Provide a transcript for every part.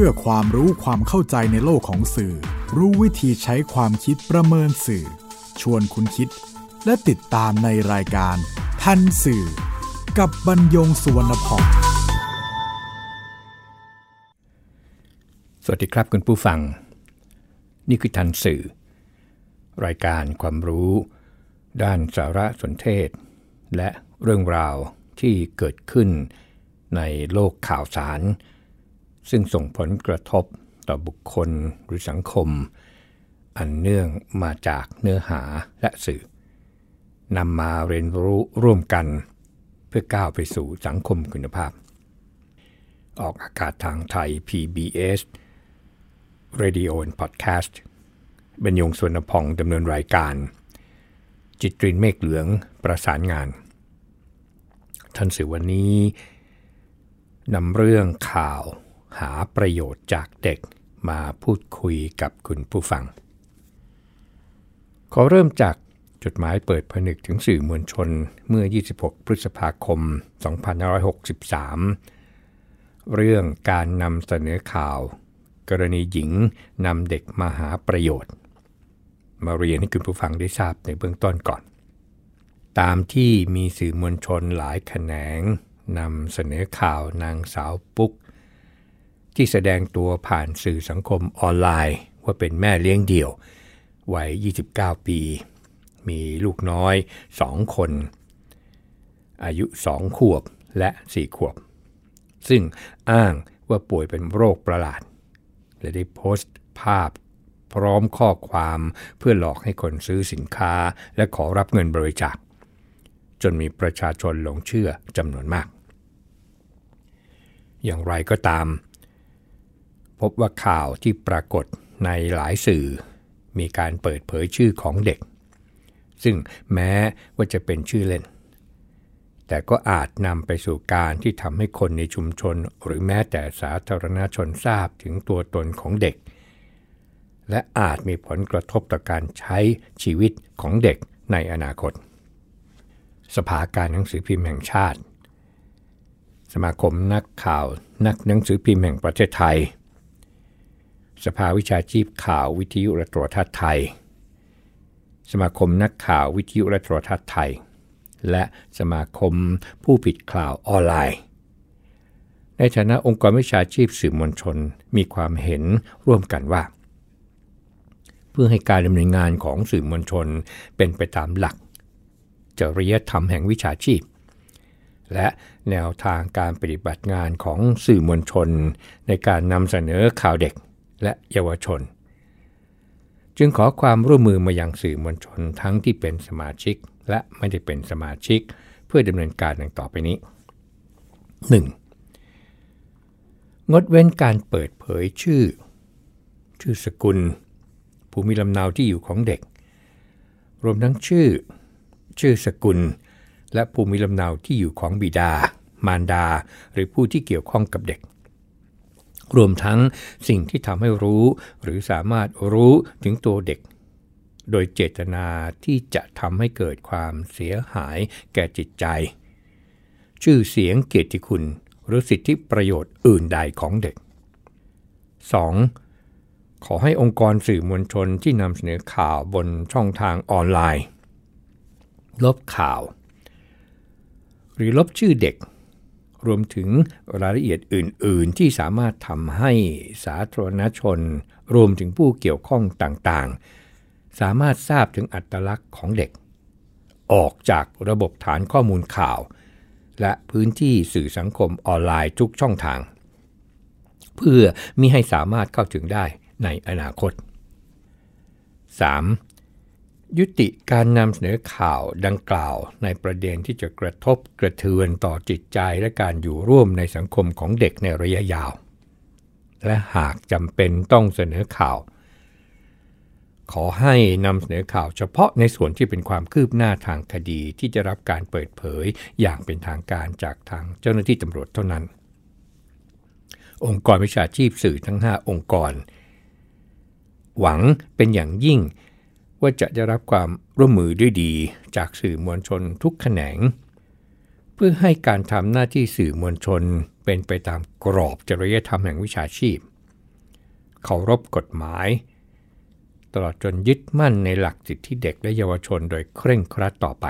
พื่อความรู้ความเข้าใจในโลกของสื่อ รู้วิธีใช้ความคิดประเมินสื่อ ชวนคุณคิด และติดตามในรายการ ทันสื่อ กับบรรยงสุวรรณพองสวัสดีครับคุณผู้ฟัง นี่คือทันสื่อ รายการความรู้ ด้านสารสนเทศ และเรื่องราวที่เกิดขึ้นในโลกข่าวสาร ซึ่งส่งผลกระทบต่อบุคคลหรือสังคม อันเนื่องมาจากเนื้อหาและสื่อนำมาเรียนรู้ร่วมกัน เพื่อก้าวไปสู่สังคมคุณภาพ ออกอากาศทางไทย PBS Radio and Podcast บรรยงสวนพองดำเนินรายการ จิตรินเมฆเหลืองประสานงาน ท่านสื่อวันนี้นำเรื่องข่าว หาประโยชน์จากเด็กมาพูดคุยกับคุณผู้ฟัง ขอเริ่มจากจดหมายเปิดผนึกถึงสื่อมวลชนเมื่อ 26 พฤษภาคม 2563 เรื่องการนำเสนอข่าว กรณีหญิงนำเด็กมาหาประโยชน์ มาเรียนให้คุณผู้ฟังได้ทราบในเบื้องต้นก่อน ตามที่มีสื่อมวลชนหลายแขนงนำเสนอข่าวนางสาวปุ๊ก ที่แสดงตัวผ่านสื่อสังคมออนไลน์ ว่าเป็นแม่เลี้ยงเดี่ยววัย 29 ปี มีลูกน้อยสองคน อายุสองขวบและสี่ขวบ ซึ่งอ้างว่าป่วยเป็นโรคประหลาด และได้โพสต์ภาพพร้อมข้อความเพื่อหลอกให้คนซื้อสินค้าและขอรับเงินบริจาค จนมีประชาชนหลงเชื่อจำนวนมาก อย่างไรก็ตาม พบว่าข่าวที่ปรากฏในหลายสื่อ มีการเปิดเผยชื่อของเด็ก ซึ่งแม้ว่าจะเป็นชื่อเล่น แต่ก็อาจนำไปสู่การที่ทำให้คนในชุมชน หรือแม้แต่สาธารณชนทราบถึงตัวตนของเด็ก และอาจมีผลกระทบต่อการใช้ชีวิตของเด็กในอนาคต สภาการหนังสือพิมพ์แห่งชาติ สมาคมนักข่าวนักหนังสือพิมพ์แห่งประเทศไทย สภาวิชาชีพข่าววิทยุและโทรทัศน์ไทย สมาคมนักข่าววิทยุและโทรทัศน์ไทย และสมาคมผู้ผิดข่าวออนไลน์ ในฐานะองค์กรวิชาชีพสื่อมวลชนมีความเห็นร่วมกันว่า เพื่อให้การดำเนินงานของสื่อมวลชนเป็นไปตามหลัก จริยธรรมแห่งวิชาชีพและแนวทางการปฏิบัติงานของสื่อมวลชน ในการนำเสนอข่าวเด็ก และเยาวชน จึงขอความร่วมมือมายังสื่อมวลชนทั้งที่เป็นสมาชิกและไม่ได้เป็นสมาชิกเพื่อดำเนินการดังต่อไปนี้ 1. งดเว้นการเปิดเผยชื่อ ชื่อสกุล ภูมิลำเนาที่อยู่ของเด็ก รวมทั้งชื่อ ชื่อสกุล และภูมิลำเนาที่อยู่ของบิดา มารดา หรือผู้ที่เกี่ยวข้องกับเด็ก รวมทั้งสิ่งที่ทำให้รู้ หรือสามารถรู้ถึงตัวเด็ก โดยเจตนาที่จะทำให้เกิดความเสียหายแก่จิตใจ ชื่อเสียงเกียรติคุณหรือสิทธิประโยชน์อื่นใดของเด็ก 2. ขอให้องค์กรสื่อมวลชนที่นำเสนอข่าวบนช่องทางออนไลน์ ลบข่าว หรือลบชื่อเด็ก รวมถึงรายละเอียดอื่น ๆ ที่สามารถทำให้สาธารณชน รวมถึงผู้เกี่ยวข้องต่างๆ สามารถทราบถึงอัตลักษณ์ของเด็ก ออกจากระบบฐานข้อมูลข่าว และพื้นที่สื่อสังคมออนไลน์ทุกช่องทาง เพื่อมิให้สามารถเข้าถึงได้ในอนาคต 3. ยุติการนำเสนอข่าวดังกล่าวในประเด็นที่จะกระทบกระเทือนต่อจิตใจและการอยู่ร่วมในสังคมของเด็กในระยะยาว และหากจำเป็นต้องเสนอข่าว ขอให้นำเสนอข่าวเฉพาะในส่วนที่เป็นความคืบหน้าทางคดีที่จะรับการเปิดเผยอย่างเป็นทางการจากทางเจ้าหน้าที่ตำรวจเท่านั้น องค์กรวิชาชีพสื่อทั้ง 5 องค์กร หวังเป็นอย่างยิ่ง ว่าจะได้รับความร่วมมือด้วยดีจากสื่อมวลชนทุกแขนง เพื่อให้การทำหน้าที่สื่อมวลชนเป็นไปตามกรอบจริยธรรมแห่งวิชาชีพเคารพกฎหมาย ตลอดจนยึดมั่นในหลักสิทธิเด็กและเยาวชนโดยเคร่งครัดต่อไป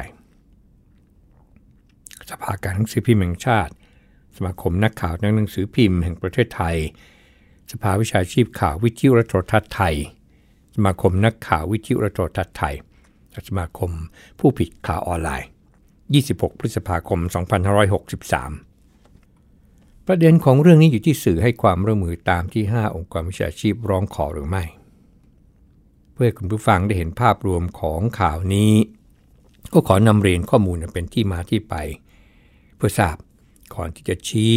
สภาการหนังสือพิมพ์แห่งชาติ สมาคมนักข่าวนักหนังสือพิมพ์แห่งประเทศไทย สภาวิชาชีพข่าววิทยุและโทรทัศน์ไทย มาคมนักข่าววิทยุและโทรทัศน์ไทยสมาคมผู้ผิดข่าวออนไลน์ 26 พฤษภาคม 2563 ประเด็นของเรื่องนี้อยู่ที่สื่อให้ความร่วมมือตามที่ 5 องค์กรวิชาชีพร้องขอหรือไม่ เพื่อคุณผู้ฟังได้เห็นภาพรวมของข่าวนี้ ก็ขอนำเรียนข้อมูลเป็นที่มาที่ไป เพื่อทราบก่อนที่จะชี้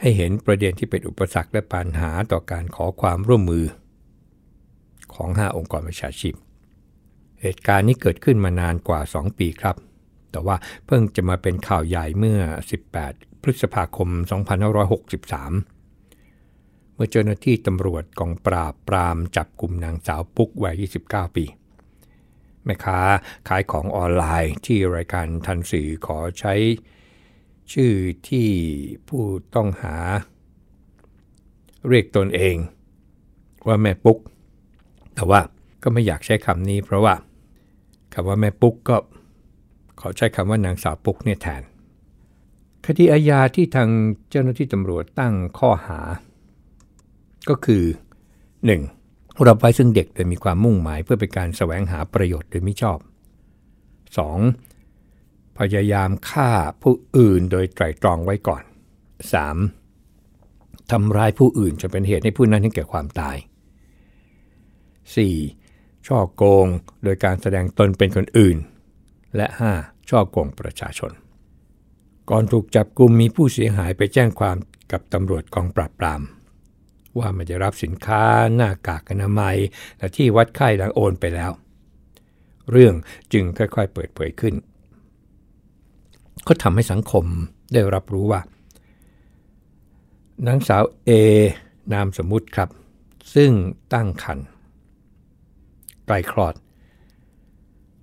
ให้เห็นประเด็นที่เป็นอุปสรรคและปัญหาต่อการขอความร่วมมือ ของ 5 องค์กรวิชาชีพ เหตุการณ์นี้เกิดขึ้นมานานกว่า 2 ปีครับ แต่ว่าเพิ่งจะมาเป็นข่าวใหญ่เมื่อ 18 พฤษภาคม 2563 เมื่อเจ้าหน้าที่ตำรวจกองปราบปรามจับกลุ่มนางสาวปุ๊กวัย 29 ปีแม่ค้าขายของออนไลน์ที่รายการทันสื่อขอใช้ ชื่อที่ผู้ต้องหา เรียกตนเอง ว่าแม่ปุ๊ก แต่ว่าก็ไม่อยากใช้คำนี้ เพราะว่าคำว่าแม่ปุ๊กก็ ขอใช้คำว่านางสาวปุ๊กเนี่ยแทน คดีอาญาที่ทางเจ้าหน้าที่ตำรวจตั้งข้อหา ก็คือ 1. รับไว้ซึ่งเด็กโดยมีความมุ่งหมายเพื่อเป็นการแสวงหาประโยชน์โดยมิชอบ 2. พยายามฆ่าผู้อื่นโดยไตร่ตรองไว้ก่อน 3. ทำร้ายผู้อื่นจนเป็นเหตุให้ผู้นั้นถึงแก่ความตาย 4. ช่อโกงโดยการแสดงตนเป็นคนอื่น และ 5. ช่อโกงประชาชน ก่อนถูกจับกลุ่มมีผู้เสียหายไปแจ้งความกับตำรวจกองปราบปราม ว่ามันจะรับสินค้าหน้ากากอนามัยและที่วัดไข้หลังโอนไปแล้ว เรื่องจึงค่อยๆเปิดเผยขึ้นก็ทำให้สังคมได้รับรู้ว่านางสาวเอนามสมมุติครับ ซึ่งตั้งครรภ์ ใกล้คลอด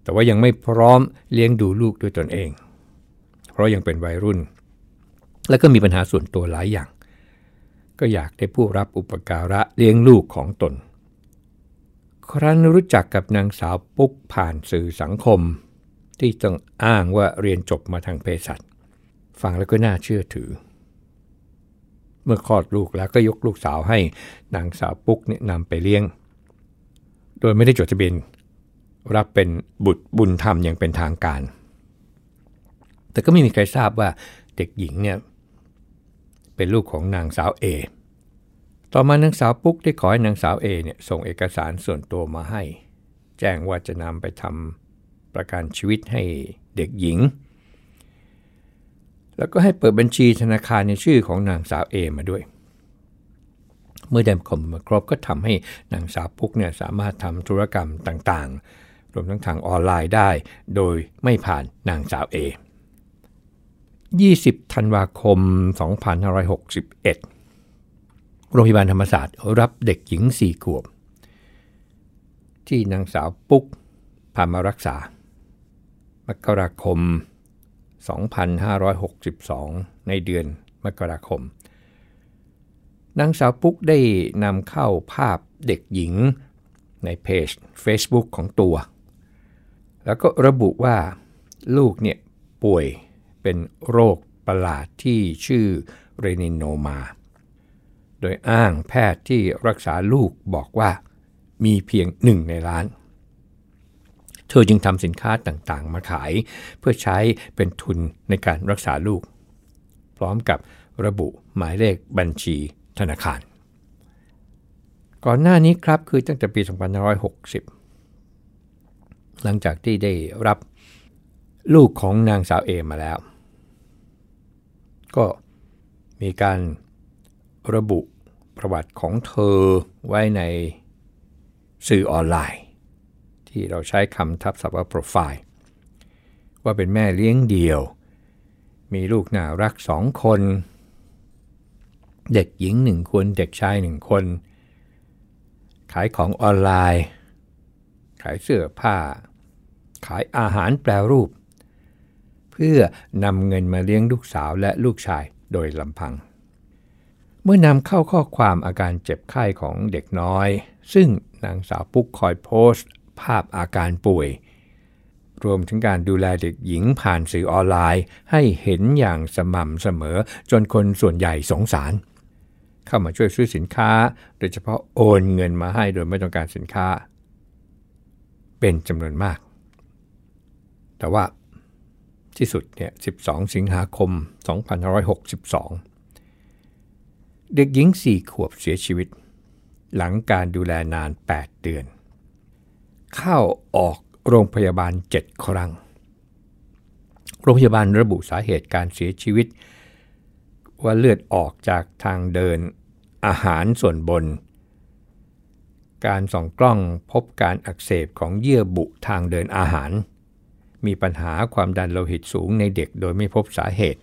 แต่ว่ายังไม่พร้อมเลี้ยงดูลูกด้วยตนเอง เพราะยังเป็นวัยรุ่น และก็มีปัญหาส่วนตัวหลายอย่าง ก็อยากได้ผู้รับอุปการะเลี้ยงลูกของตน ครั้นรู้จักกับนางสาวปุ๊กผ่านสื่อสังคม ที่ต้องอ้างว่าเรียนจบมาทางเภสัชฟังแล้วก็น่าเชื่อถือ เมื่อคลอดลูกแล้วก็ยกลูกสาวให้นางสาวปุ๊กเนี่ยนำไปเลี้ยง โดยไม่ได้จดทะเบียนรับเป็นบุตรบุญธรรมอย่างเป็นทางการ แต่ก็ไม่มีใครทราบว่าเด็กหญิงเนี่ยเป็นลูกของนางสาวเอต่อมานางสาวปุ๊กได้ขอให้นางสาวเอเนี่ยส่งเอกสารส่วนตัวมาให้ แจ้งว่าจะนำไปทำประกันชีวิตให้เด็กหญิง แล้วก็ให้เปิดบัญชีธนาคารในชื่อของนางสาวเอมาด้วย เมื่อได้คมมาครบก็ทำให้นางสาวปุ๊กเนี่ยสามารถทำธุรกรรมต่างๆ รวมทั้งทางออนไลน์ได้ โดยไม่ผ่านนางสาวเอ20 ธันวาคม 2561 โรงพยาบาลธรรมศาสตร์รับเด็กหญิง 4 ขวบ ที่นางสาวปุ๊กพามารักษา มกราคม 2562 ในเดือนมกราคม นางสาวปุ๊กได้นำเข้าภาพเด็กหญิงในเพจ Facebook ของตัว แล้วก็ระบุว่าลูกเนี่ยป่วยเป็นโรคประหลาดที่ชื่อเรนินโนมา โดยอ้างแพทย์ที่รักษาลูกบอกว่ามีเพียงหนึ่งในล้าน เธอจึงทำสินค้าต่างๆ มาขาย เพื่อใช้เป็นทุนในการรักษาลูก พร้อมกับระบุหมายเลขบัญชี ธนาคาร ก่อนหน้านี้ครับคือตั้งแต่ปี 2560 หลังจากที่ได้รับลูกของนางสาวเอมาแล้ว ก็มีการระบุประวัติของเธอไว้ในสื่อออนไลน์ ที่เราใช้คำทับศัพท์ว่าโปรไฟล์ ว่าเป็นแม่เลี้ยงเดี่ยว มีลูกน่ารักสองคน เด็กหญิงหนึ่งคน เด็กชายหนึ่งคน ขายของออนไลน์ ขายเสื้อผ้า ขายอาหารแปรรูป เพื่อนำเงินมาเลี้ยงลูกสาวและลูกชายโดยลำพัง เมื่อนำเข้าข้อความอาการเจ็บไข้ของเด็กน้อย ซึ่งนางสาวปุ๊กคอยโพสต์ ภาพอาการป่วย รวมถึงการดูแลเด็กหญิงผ่านสื่อออนไลน์ ให้เห็นอย่างสม่ำเสมอจนคนส่วนใหญ่สงสาร เข้ามาช่วยซื้อสินค้า โดยเฉพาะโอนเงินมาให้โดยไม่ต้องการสินค้า เป็นจำนวนมาก แต่ว่าที่สุดเนี่ย 12 สิงหาคม 2562 เด็กหญิงสี่ขวบเสียชีวิต หลังการดูแลนาน 8 เดือน เข้าออกโรงพยาบาล 7 ครั้ง โรงพยาบาลระบุสาเหตุการเสียชีวิต ว่าเลือดออกจากทางเดินอาหารส่วนบน การส่องกล้องพบการอักเสบของเยื่อบุทางเดินอาหาร มีปัญหาความดันโลหิตสูงในเด็กโดยไม่พบสาเหตุ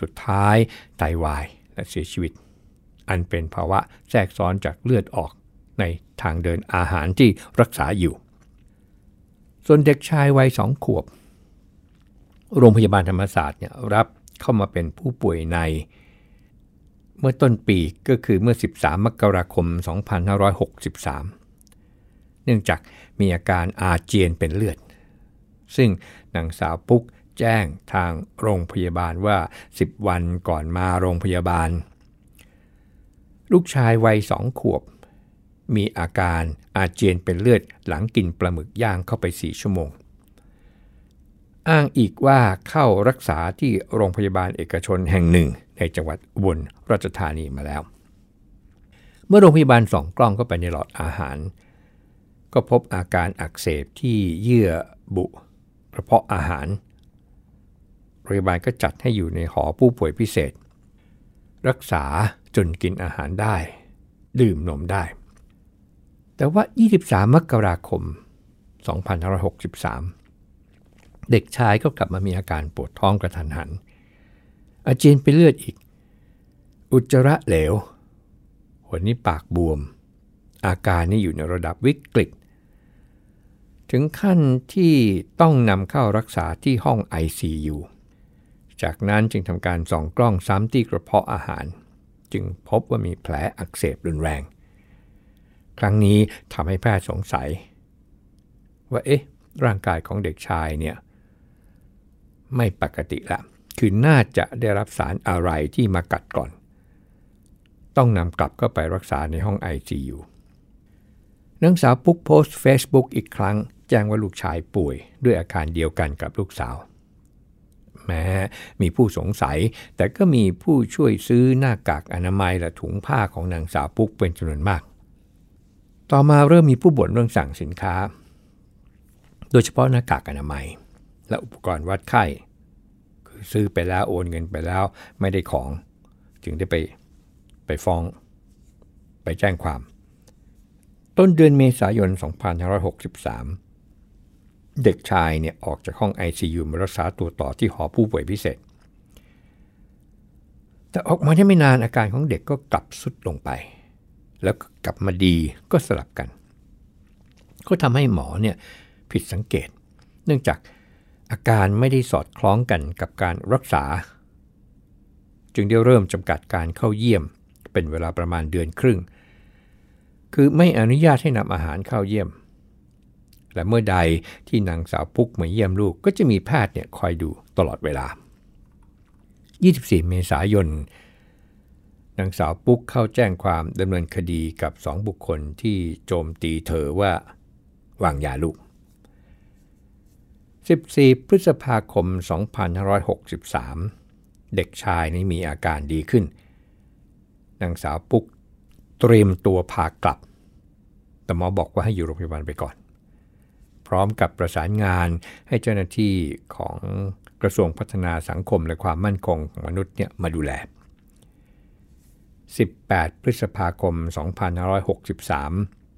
สุดท้ายไตาวายและเสียชีวิต อันเป็นภาวะแทรกซ้อนจากเลือดออกในทางเดินอาหารที่รักษาอยู่ ส่วนเด็กชายวัยสองขวบ โรงพยาบาลธรรมศาสตร์เนี่ยรับ เข้ามาเป็นผู้ป่วยใน เมื่อต้นปีก็คือเมื่อ 13 มกราคม 2563 เนื่องจากมีอาการอาเจียนเป็นเลือด ซึ่งนางสาวปุ๊กแจ้งทางโรงพยาบาลว่า 10 วันก่อนมาโรงพยาบาล ลูกชายวัยสองขวบ มีอาการอาเจียนเป็นเลือดหลังกินปลาหมึกย่างเข้าไป4ชั่วโมง อ้างอีกว่าเข้ารักษาที่โรงพยาบาลเอกชนแห่งหนึ่ง ในจังหวัดอุบลราชธานีมาแล้ว เมื่อโรงพยาบาลส่องกล้องเข้าไปในหลอดอาหาร ก็พบอาการอักเสบที่เยื่อบุกระเพาะอาหารโรงพยาบาลก็จัดให้อยู่ในหอผู้ป่วยพิเศษ รักษาจนกินอาหารได้ ดื่มนมได้ แต่ว่า 23 มกราคม 2563 เด็กชายก็กลับมามีอาการปวดท้องกระทันหัน อาเจียนไปเลือดอีก อุจจาระเหลวหัวนี้ปากบวม อาการนี้อยู่ในระดับวิกฤต ถึงขั้นที่ต้องนำเข้ารักษาที่ห้อง ICU จากนั้นจึงทำการส่องกล้องซ้ำที่กระเพาะอาหาร จึงพบว่ามีแผลอักเสบรุนแรง ครั้งนี้ทำให้แพทย์สงสัย ว่าเอ๊ะร่างกายของเด็กชายเนี่ย ไม่ปกติละ คือน่าจะได้รับสารอะไรที่มากัดก่อน ต้องนำกลับเข้าไปรักษาในห้อง ICU นางสาวปุ๊กโพสต์ Facebook อีกครั้ง แจ้งว่าลูกชายป่วยด้วยอาการเดียวกันกับลูกสาว แม้มีผู้สงสัย แต่ก็มีผู้ช่วยซื้อหน้ากากอนามัยและถุงผ้าของนางสาวปุ๊กเป็นจำนวนมาก ต่อมาเริ่มมีผู้บ่นเรื่องสั่งสินค้า โดยเฉพาะหน้ากากอนามัย และอุปกรณ์วัดไข้ คือซื้อไปแล้วโอนเงินไปแล้วไม่ได้ของ จึงได้ไปไปฟ้อง ไปแจ้งความ ต้นเดือนเมษายน 2563 เด็กชายเนี่ยออกจากห้อง ICU มารักษาตัวต่อที่หอผู้ป่วยพิเศษ แต่ออกมาได้ไม่นานอาการของเด็กก็กลับสุดลงไป แล้วกกลับมาดีก็สลับกัน ก็ทำให้หมอเนี่ยผิดสังเกต เนื่องจาก อาการไม่ได้สอดคล้องกันกับการรักษา จึงได้เริ่มจำกัดการเข้าเยี่ยมเป็นเวลาประมาณเดือนครึ่ง คือไม่อนุญาตให้นำอาหารเข้าเยี่ยม และเมื่อใดที่นางสาวปุ๊กมาเยี่ยมลูกก็จะมีแพทย์เนี่ยคอยดูตลอดเวลา 24 เมษายนนางสาวปุ๊กเข้าแจ้งความดำเนินคดีกับสองบุคคลที่โจมตีเธอว่าวางยาลูก 14 พฤษภาคม 2563 เด็กชายนี้มีอาการดีขึ้น นางสาวปุ๊กเตรียมตัวพากลับ แต่หมอบอกว่าให้อยู่โรงพยาบาลไปก่อน พร้อมกับประสานงานให้เจ้าหน้าที่ของกระทรวงพัฒนาสังคมและความมั่นคงของมนุษย์เนี่ยมาดูแล 18 พฤษภาคม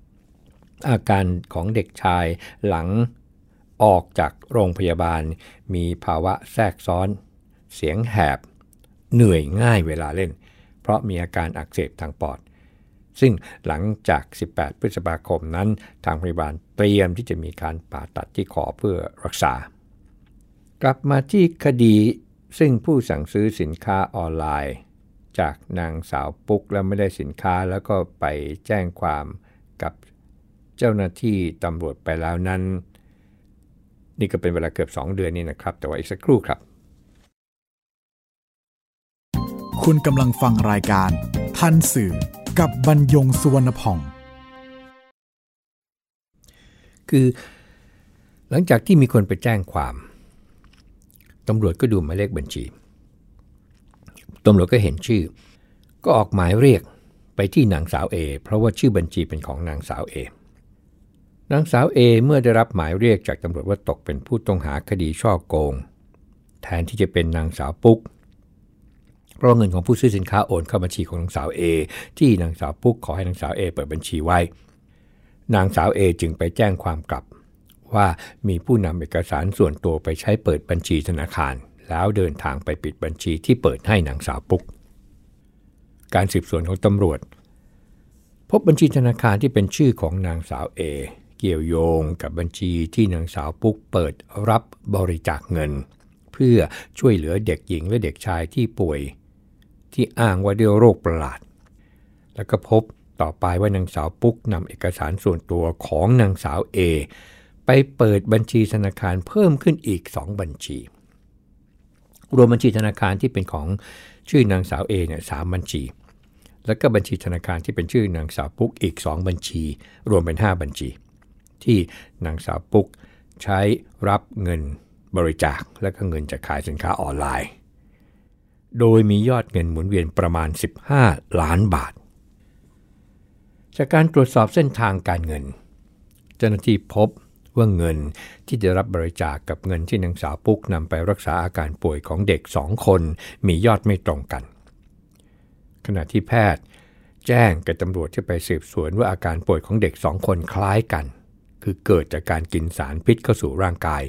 2563 อาการของเด็กชายหลัง ออกจากโรงพยาบาล มีภาวะแทรกซ้อน เสียงแหบ เหนื่อยง่ายเวลาเล่น เพราะมีอาการอักเสบทางปอด ซึ่งหลังจาก 18 พฤษภาคมนั้น ทางพยาบาลเตรียมที่จะมีการผ่าตัดที่คอเพื่อรักษา กลับมาที่คดีซึ่งผู้สั่งซื้อสินค้าออนไลน์ จากนางสาวปุ๊กแล้วไม่ได้สินค้าแล้วก็ไปแจ้งความกับเจ้าหน้าที่ตำรวจไปแล้วนั้น นี่ก็เป็นเวลาเกือบ 2 เดือนนี่นะครับ แต่ว่าอีกสักครู่ครับ คุณกำลังฟังรายการ ทันสื่อกับบรรยงสุวรรณพอง คือ หลังจากที่มีคนไปแจ้งความตำรวจก็ดูหมายเลขบัญชีตำรวจก็เห็นชื่อ ก็ออกหมายเรียกไปที่นางสาวเอเพราะว่าชื่อบัญชีเป็นของนางสาวเอ นางสาวเอเมื่อได้รับหมายเรียกจากตำรวจว่าตกเป็นผู้ต้องหาคดีช่อโกง แทนที่จะเป็นนางสาวปุ๊ก เพราะเงินของผู้ซื้อสินค้าโอนเข้าบัญชีของนางสาวเอที่นางสาวปุ๊กขอให้นางสาวเอเปิดบัญชีไว้ นางสาวเอจึงไปแจ้งความกลับ ว่ามีผู้นำเอกสารส่วนตัวไปใช้เปิดบัญชีธนาคาร แล้วเดินทางไปปิดบัญชีที่เปิดให้นางสาวปุ๊ก การสืบสวนของตำรวจ พบบัญชีธนาคารที่เป็นชื่อของนางสาวเอ เกี่ยวโยงกับบัญชีที่นางสาวปุ๊กเปิดรับบริจาคเงิน เพื่อช่วยเหลือเด็กหญิงและเด็กชายที่ป่วย ที่อ้างว่าด้วยโรคประหลาด แล้วก็พบต่อไปว่านางสาวปุ๊กนำเอกสารส่วนตัวของนางสาวเอไปเปิดบัญชีธนาคารเพิ่มขึ้นอีก 2 บัญชี รวมบัญชีธนาคารที่เป็นของชื่อนางสาวเอเนี่ยสบัญชี แล้วก็บัญชีธนาคารที่เป็นชื่อนางสาวปุ๊กอีก 2 บัญชี รวมเป็น 5 บัญชี ที่นางสาวปุ๊กใช้รับเงินบริจาคและก็เงินจากขายสินค้าออนไลน์ โดยมียอดเงินหมุนเวียนประมาณ 15 ล้านบาท จากการตรวจสอบเส้นทางการเงิน เจ้าหน้าที่พบว่าเงินที่ได้รับบริจาคกกับเงินที่นางสาวปุ๊กนำไปรักษาอาการป่วยของเด็กสองคนมียอดไม่ตรงกัน ขณะที่แพทย์ แจ้งกับตำรวจที่ไปสืบสวนว่าอาการป่วยของเด็กสองคนคล้ายกัน คือเกิดจากการกินสารพิษเข้าสู่ร่างกาย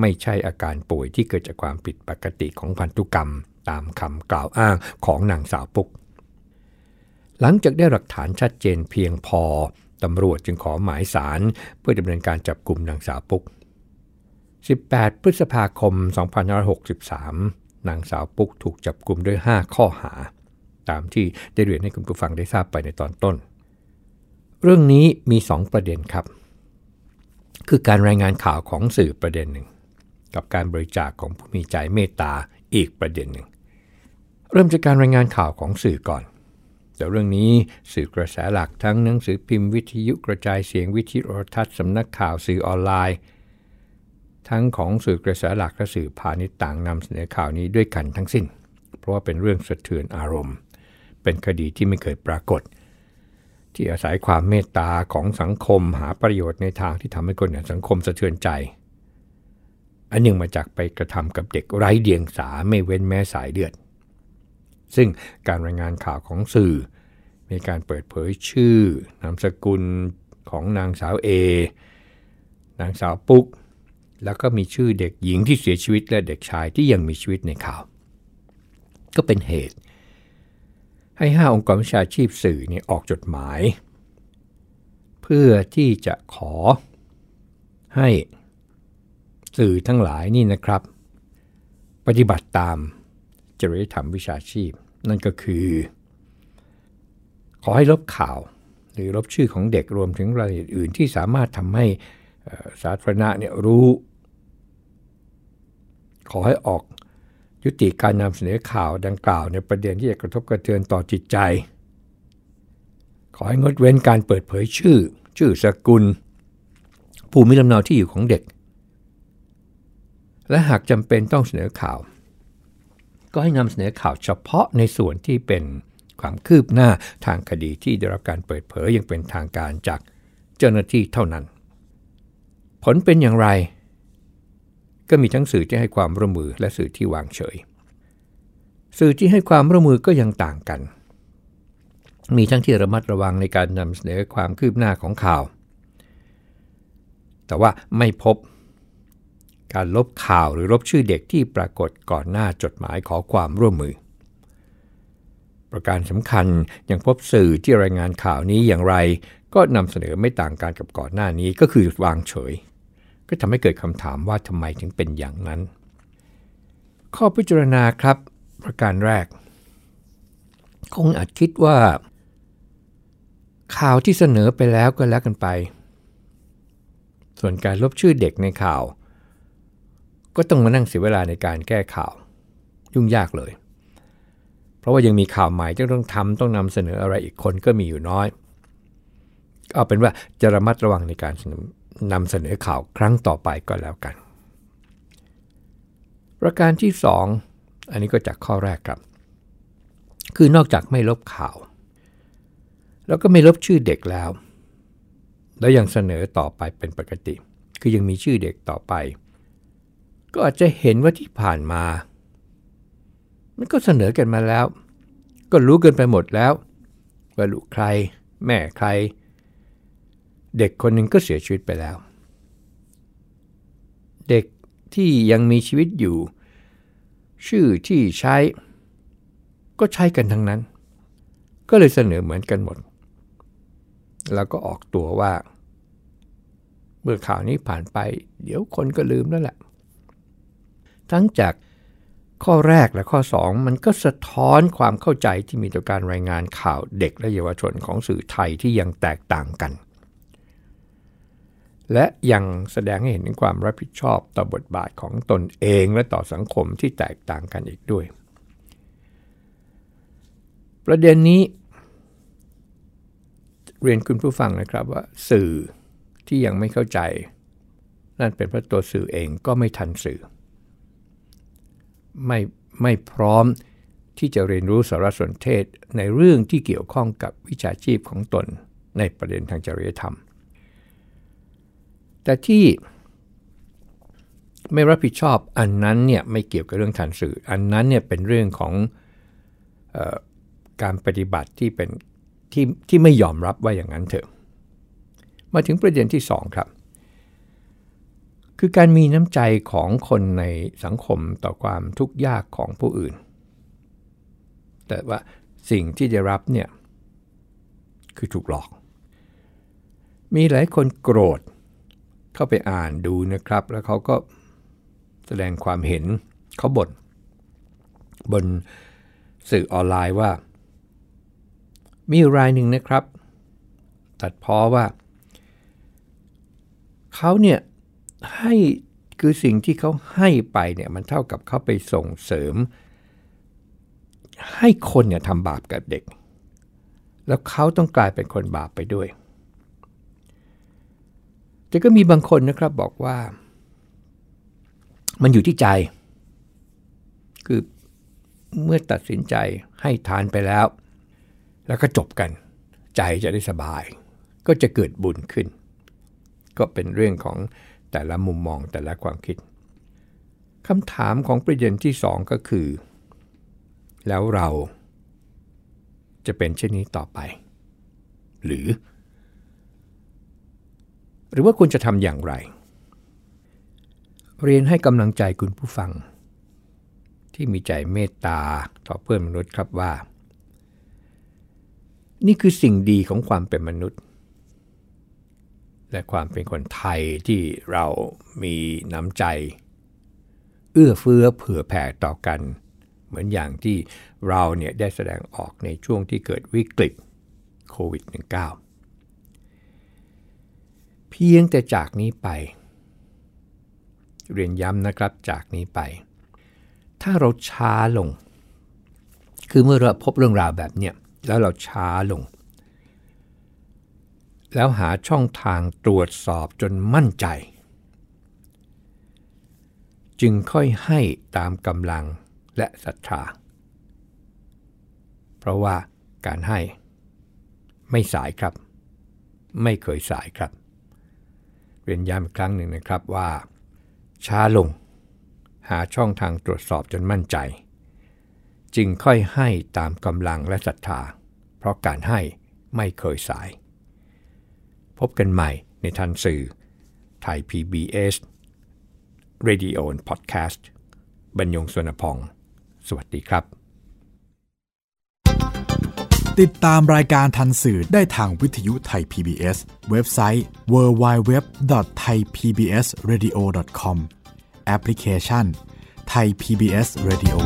ไม่ใช่อาการป่วยที่เกิดจากความผิดปกติของพันธุกรรม ตามคำกล่าวอ้างของนางสาวปุ๊กหลังจากได้หลักฐานชัดเจนเพียงพอตำรวจจึงขอหมายสารเพื่อดำเนินการจับกลุ่มนางสาวปุ๊ก18 พฤษภาคม 2563 นางสาวปุ๊กถูกจับกลุ่มด้วย 5 ข้อหา ตามที่ได้เรียนให้คุณผู้ฟังได้ทราบไปในตอนต้น เรื่องนี้มี 2 ประเด็นครับ คือการรายงานข่าวของสื่อประเด็นหนึ่ง กับการบริจาคของผู้มีใจเมตตาอีกประเด็นหนึ่ง เริ่มจากการรายงานข่าวของสื่อก่อน แต่เรื่องนี้สื่อกระแสหลักทั้งหนังสือพิมพ์วิทยุกระจายเสียงวิทยุโทรทัศน์สำนักข่าวสื่อออนไลน์ ทั้งของสื่อกระแสหลักและสื่อพาณิชย์ต่างนำเสนอข่าวนี้ด้วยกันทั้งสิ้น เพราะว่าเป็นเรื่องสะเทือนอารมณ์ เป็นคดีที่ไม่เคยปรากฏ ที่อาศัยความเมตตาของสังคมหาประโยชน์ในทางที่ทำให้คนในสังคมสะเทือนใจ อันหนึ่งมาจากไปกระทำกับเด็กไร้เดียงสาไม่เว้นแม้สายเลือด ซึ่งการรายงานข่าวของสื่อ มีการเปิดเผยชื่อนามสกุลของนางสาวเอนางสาวปุ๊ก แล้วก็มีชื่อเด็กหญิงที่เสียชีวิตและเด็กชายที่ยังมีชีวิตในข่าว ก็เป็นเหตุ ให้ห้าองค์กรวิชาชีพสื่อนี่ออกจดหมาย เพื่อที่จะขอให้สื่อทั้งหลายนี่นะครับ ปฏิบัติตามจริยธรรมวิชาชีพ นั่นก็คือ ขอให้ลบข่าว หรือลบชื่อของเด็กรวมถึงรายละเอียดอื่นที่สามารถทำให้สาธารณะเนี่ยรู้ ขอให้ออก ยุติการนำเสนอข่าวดังกล่าวในประเด็นที่จะกระทบกระเทือนต่อจิตใจ ขอให้งดเว้นการเปิดเผยชื่อ ชื่อสกุล ภูมิลำเนาที่อยู่ของเด็ก และหากจำเป็นต้องเสนอข่าว ก็ให้นำเสนอข่าวเฉพาะในส่วนที่เป็นความคืบหน้าทางคดีที่ได้รับการเปิดเผยอย่างเป็นทางการจากเจ้าหน้าที่เท่านั้น ผลเป็นอย่างไร ก็มีทั้งสื่อที่ให้ความร่วมมือและสื่อที่วางเฉย สื่อที่ให้ความร่วมมือก็ยังต่างกัน มีทั้งที่ระมัดระวังในการนำเสนอความคืบหน้าของข่าว แต่ว่าไม่พบ การลบข่าวหรือลบชื่อเด็กที่ปรากฏก่อนหน้าจดหมายขอความร่วมมือ ประการสำคัญยังพบสื่อที่รายงานข่าวนี้อย่างไร ก็นำเสนอไม่ต่างกันกับก่อนหน้านี้ก็คือวางเฉย ก็ทำให้เกิดคำถามว่าทำไมถึงเป็นอย่างนั้น ข้อพิจารณาครับ ประการแรก คงอาจคิดว่า ข่าวที่เสนอไปแล้วก็แล้วกันไป ส่วนการลบชื่อเด็กในข่าว ก็ต้องมานั่งเสียเวลาในการแก้ข่าว ยุ่งยากเลย เพราะว่ายังมีข่าวใหม่ที่ต้องทำต้องนำเสนออะไรอีกคนก็มีอยู่น้อยเอาเป็นว่าจะระมัดระวังในการเสนอ นำเสนอข่าวครั้งต่อไปก็แล้วกัน ประการที่2อันนี้ก็จากข้อแรกครับ คือนอกจากไม่ลบข่าว แล้วก็ไม่ลบชื่อเด็กแล้ว แล้วยังเสนอต่อไปเป็นปกติ คือยังมีชื่อเด็กต่อไป ก็อาจจะเห็นว่าที่ผ่านมา มันก็เสนอกันมาแล้ว ก็รู้กันไปหมดแล้วว่าลูกใคร แม่ใคร เด็กคนหนึ่งก็เสียชีวิตไปแล้ว เด็กที่ยังมีชีวิตอยู่ ชื่อที่ใช้ ก็ใช้กันทั้งนั้น ก็เลยเสนอเหมือนกันหมด แล้วก็ออกตัวว่า เมื่อข่าวนี้ผ่านไป เดี๋ยวคนก็ลืมแล้วแหละ ทั้งจากข้อแรกและข้อ 2 มันก็สะท้อนความเข้าใจที่มีต่อการรายงานข่าวเด็กและเยาวชนของสื่อไทยที่ยังแตกต่างกัน และยังแสดงให้เห็นถึงความรับผิดชอบต่อบทบาทของตนเองและต่อสังคมที่แตกต่างกันอีกด้วย ประเด็นนี้ เรียนคุณผู้ฟังนะครับว่า สื่อที่ยังไม่เข้าใจ นั่นเป็นเพราะตัวสื่อเองก็ไม่ทันสื่อ ไม่ไม่พร้อมที่จะเรียนรู้สารสนเทศในเรื่องที่เกี่ยวข้องกับวิชาชีพของตนในประเด็นทางจริยธรรม แต่ที่ไม่รับผิดชอบอันนั้นเนี่ยไม่เกี่ยวกับเรื่องทานสื่อ อันนั้นเนี่ยเป็นเรื่องของออการปฏิบัติที่เป็นที่ที่ไม่ยอมรับว่าอย่างนั้นเถอะมาถึงประเด็นที่ 2 ครับ คือการมีน้ำใจของคนในสังคมต่อความทุกข์ยากของผู้อื่น แต่ว่าสิ่งที่จะรับเนี่ยคือถูกหลอก มีหลายคนโกรธ เข้าไปอ่านดูนะครับ แล้วเขาก็แสดงความเห็นเขาบ่นบนสื่อออนไลน์ว่า มีรายหนึ่งนะครับ ตัดพ้อว่าเขาเนี่ยให้คือสิ่งที่เขาให้ไปเนี่ยมันเท่ากับเขาไปส่งเสริม ให้คนเนี่ยทำบาปกับเด็ก แล้วเขาต้องกลายเป็นคนบาปไปด้วย แต่ก็มีบางคนนะครับบอกว่า มันอยู่ที่ใจ คือเมื่อตัดสินใจให้ทานไปแล้ว แล้วก็จบกัน ใจจะได้สบาย ก็จะเกิดบุญขึ้น ก็เป็นเรื่องของแต่ละมุมมองแต่ละความคิดคำถามของประเด็นที่สองก็คือ แล้วเราจะเป็นเช่นนี้ต่อไป หรือ หรือว่าคุณจะทำอย่างไร เรียนให้กำลังใจคุณผู้ฟัง ที่มีใจเมตตาต่อเพื่อนมนุษย์ครับว่า นี่คือสิ่งดีของความเป็นมนุษย์ และความเป็นคนไทยที่เรามีน้ำใจ เอื้อเฟื้อเผื่อแผ่ต่อกัน เหมือนอย่างที่เราเนี่ยได้แสดงออกในช่วงที่เกิดวิกฤตโควิด -19 เพียงแต่จากนี้ไป เรียนย้ำนะครับจากนี้ไป ถ้าเราช้าลง คือเมื่อเราพบเรื่องราวแบบเนี้ยแล้วเราช้าลง แล้วหาช่องทางตรวจสอบจนมั่นใจ จึงค่อยให้ตามกำลังและศรัทธา เพราะว่าการให้ ไม่สายครับ ไม่เคยสายครับ เรียนย้ำอีกครั้งหนึ่งนะครับว่า ช้าลง หาช่องทางตรวจสอบจนมั่นใจ จึงค่อยให้ตามกำลังและศรัทธา เพราะการให้ไม่เคยสาย พบกันใหม่ในทันสื่อไทย PBS Radio and Podcast บรรยงสวนพอง สวัสดีครับ ติดตามรายการทันสื่อได้ทางวิทยุไทย PBS เว็บไซต์ www.thaipbsradio.com แอปพลิเคชัน Thai PBS Radio